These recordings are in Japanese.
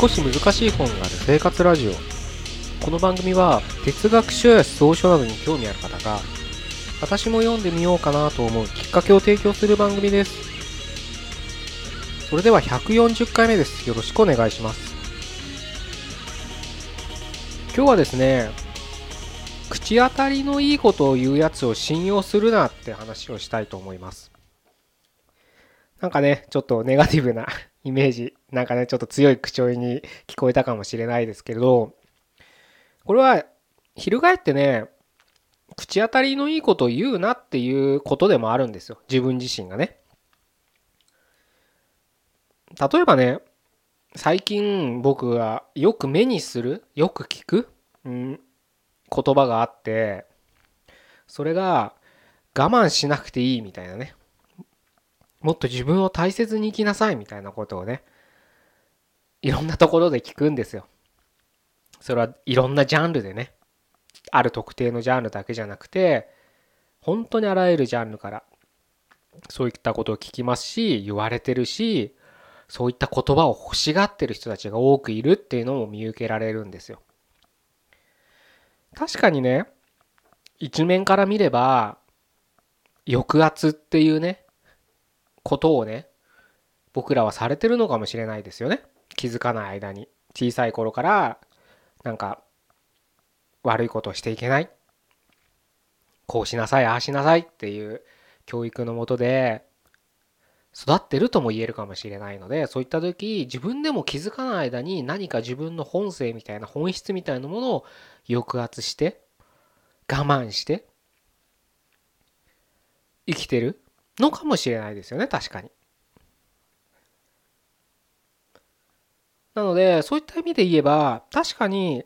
少し難しい本がある生活ラジオ。この番組は哲学書や思想書などに興味ある方が私も読んでみようかなと思うきっかけを提供する番組です。それでは140回目です。よろしくお願いします。今日はですね、口当たりのいいことを言うやつを信用するなって話をしたいと思います。なんかね、ちょっとネガティブな イメージ、なんかね、ちょっと強い口調に聞こえたかもしれないですけれど、これは、翻ってね、口当たりのいいことを言うなっていうことでもあるんですよ。自分自身がね。例えばね、最近僕がよく目にする、よく聞く、うん、言葉があって、それが我慢しなくていいみたいなね。もっと自分を大切に生きなさいみたいなことをね、いろんなところで聞くんですよ。それはいろんなジャンルでね、ある特定のジャンルだけじゃなくて、本当にあらゆるジャンルからそういったことを聞きますし、言われてるし、そういった言葉を欲しがってる人たちが多くいるっていうのも見受けられるんですよ。確かにね、一面から見れば、抑圧っていうね、ことをね、僕らはされてるのかもしれないですよね。気づかない間に。小さい頃から、なんか、悪いことをしていけない。こうしなさい、ああしなさいっていう教育のもとで、育ってるとも言えるかもしれないので、そういった時、自分でも気づかない間に何か自分の本性みたいな本質みたいなものを抑圧して、我慢して、生きてるのかもしれないですよね確かに。なのでそういった意味で言えば確かに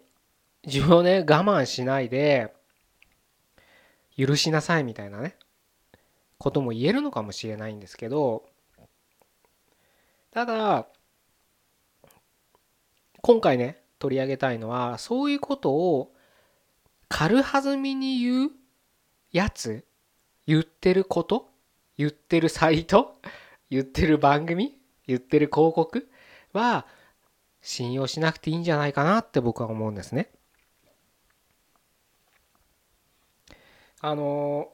自分をね我慢しないで許しなさいみたいなねことも言えるのかもしれないんですけどただ今回ね取り上げたいのはそういうことを軽はずみに言うやつ言ってること言ってるサイト言ってる番組言ってる広告は信用しなくていいんじゃないかなって僕は思うんですね。あの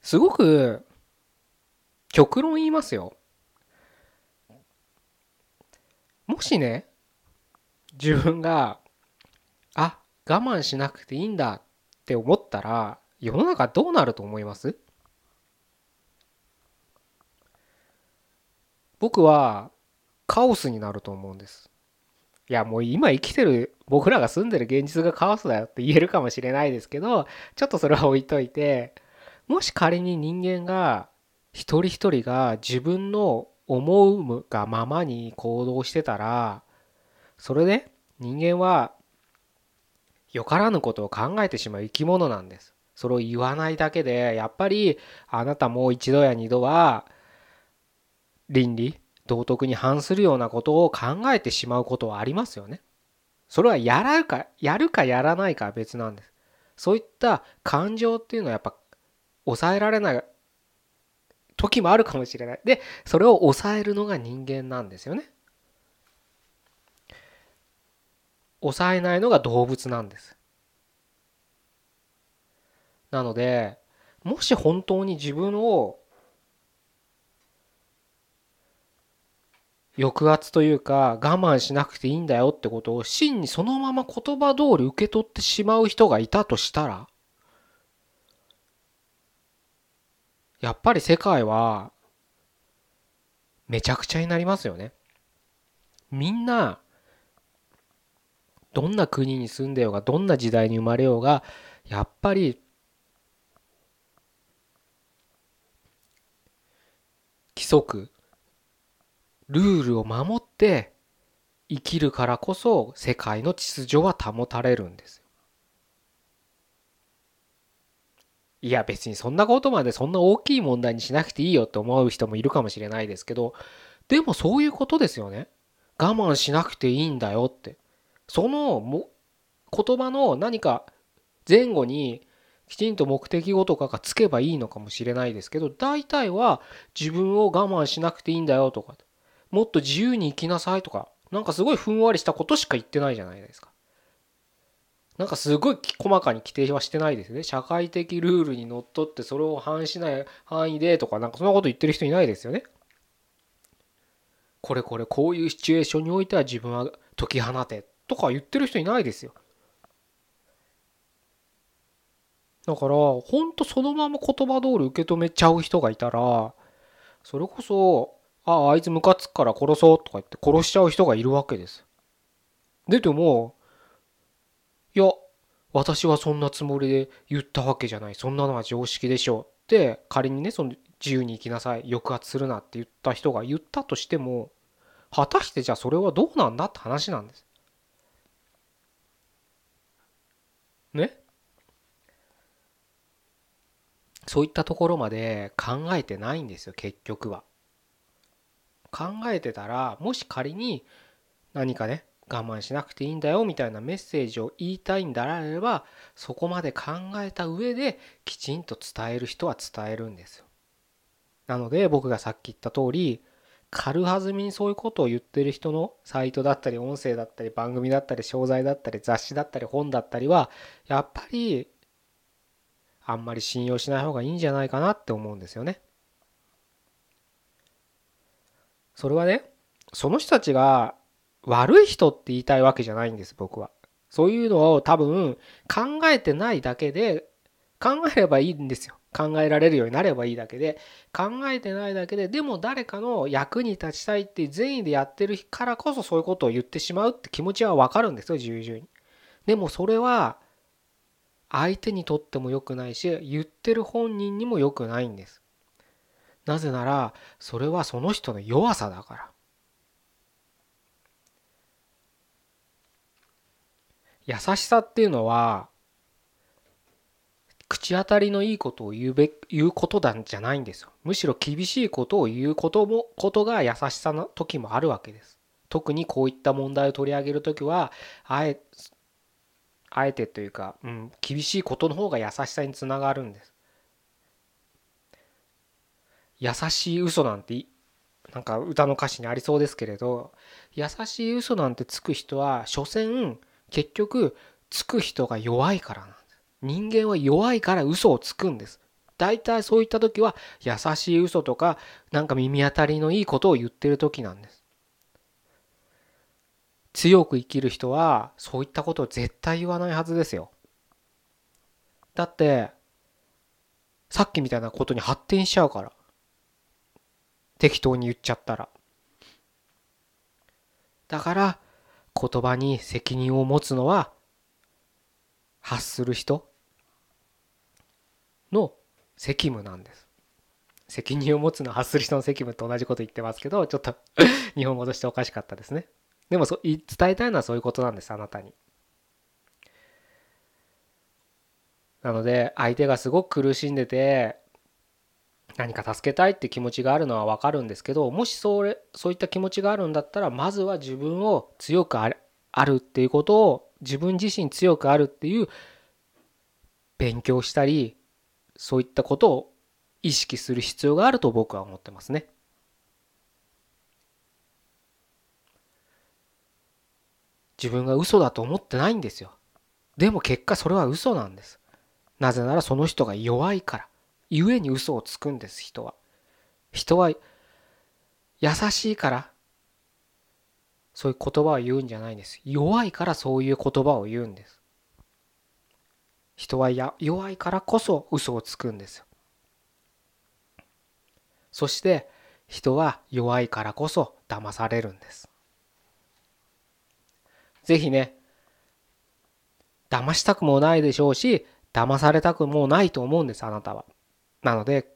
すごく極論言いますよ。もしね自分があ我慢しなくていいんだって思ったら世の中どうなると思います？僕はカオスになると思うんです。いやもう今生きてる僕らが住んでる現実がカオスだよって言えるかもしれないですけどちょっとそれは置いといてもし仮に人間が一人一人が自分の思うがままに行動してたらそれで人間はよからぬことを考えてしまう生き物なんです。それを言わないだけでやっぱりあなたもう一度や二度は倫理道徳に反するようなことを考えてしまうことはありますよね。それはやるかやるかやらないかは別なんです。そういった感情っていうのはやっぱ抑えられない時もあるかもしれない。でそれを抑えるのが人間なんですよね。抑えないのが動物なんです。なのでもし本当に自分を抑圧というか我慢しなくていいんだよってことを真にそのまま言葉通り受け取ってしまう人がいたとしたらやっぱり世界はめちゃくちゃになりますよね。みんなどんな国に住んでようがどんな時代に生まれようがやっぱり規則ルールを守って生きるからこそ世界の秩序は保たれるんですいや別にそんなことまでそんな大きい問題にしなくていいよって思う人もいるかもしれないですけどでもそういうことですよね。我慢しなくていいんだよって。そのも言葉の何か前後にきちんと目的語とかがつけばいいのかもしれないですけど大体は自分を我慢しなくていいんだよとか。もっと自由に生きなさいとかなんかすごいふんわりしたことしか言ってないじゃないですか。なんかすごい細かに規定はしてないですね。社会的ルールにのっとってそれを反しない範囲でとかなんかそんなこと言ってる人いないですよね。これこれこういうシチュエーションにおいては自分は解き放てとか言ってる人いないですよ。だからほんとそのまま言葉通り受け止めちゃう人がいたらそれこそあああいつムカつくから殺そうとか言って殺しちゃう人がいるわけです。ででもいや私はそんなつもりで言ったわけじゃないそんなのは常識でしょうって仮にねその自由に生きなさい抑圧するなって言った人が言ったとしても果たしてじゃあそれはどうなんだって話なんです。ね？そういったところまで考えてないんですよ結局は。考えてたらもし仮に何かね我慢しなくていいんだよみたいなメッセージを言いたいんであればそこまで考えた上できちんと伝える人は伝えるんですよ。なので僕がさっき言った通り軽はずみにそういうことを言ってる人のサイトだったり音声だったり番組だったり商材だったり雑誌だったり本だったりはやっぱりあんまり信用しない方がいいんじゃないかなって思うんですよね。それはねその人たちが悪い人って言いたいわけじゃないんです僕は。そういうのを多分考えてないだけで考えればいいんですよ。考えられるようになればいいだけで考えてないだけででも誰かの役に立ちたいって善意でやってるからこそそういうことを言ってしまうって気持ちはわかるんですよ重々に。でもそれは相手にとっても良くないし言ってる本人にも良くないんです。なぜならそれはその人の弱さだから。優しさっていうのは口当たりのいいことを言うべ言うことなんじゃないんですよ。むしろ厳しいことを言うこともことが優しさの時もあるわけです。特にこういった問題を取り上げる時はあえあえてというか、うん、厳しいことの方が優しさにつながるんです。優しい嘘なんてなんか歌の歌詞にありそうですけれど優しい嘘なんてつく人は所詮結局つく人が弱いからなんです。人間は弱いから嘘をつくんです。大体そういった時は優しい嘘とかなんか耳当たりのいいことを言ってる時なんです。強く生きる人はそういったことを絶対言わないはずですよ。だってさっきみたいなことに発展しちゃうから。適当に言っちゃったら。だから言葉に責任を持つのは発する人の責務なんです。責任を持つのは発する人の責務と同じこと言ってますけどちょっと 日本語としておかしかったですね。でもそ伝えたいのはそういうことなんですあなたに。なので相手がすごく苦しんでて何か助けたいって気持ちがあるのは分かるんですけどもしそれそういった気持ちがあるんだったらまずは自分を強くあるあるっていうことを自分自身強くあるっていう勉強したりそういったことを意識する必要があると僕は思ってますね。自分が嘘だと思ってないんですよ。でも結果それは嘘なんです。なぜならその人が弱いから。故に嘘をつくんです、人は。人は優しいからそういう言葉を言うんじゃないんです。弱いからそういう言葉を言うんです。人はや弱いからこそ嘘をつくんです。そして人は弱いからこそ騙されるんです。ぜひね、騙したくもないでしょうし、騙されたくもないと思うんです、あなたは。なので、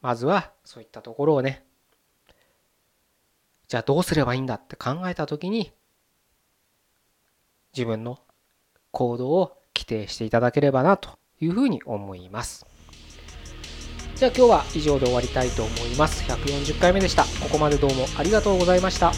まずはそういったところをね、じゃあどうすればいいんだって考えた時に、自分の行動を規定していただければなというふうに思います。じゃあ今日は以上で終わりたいと思います。140回目でした。ここまでどうもありがとうございました。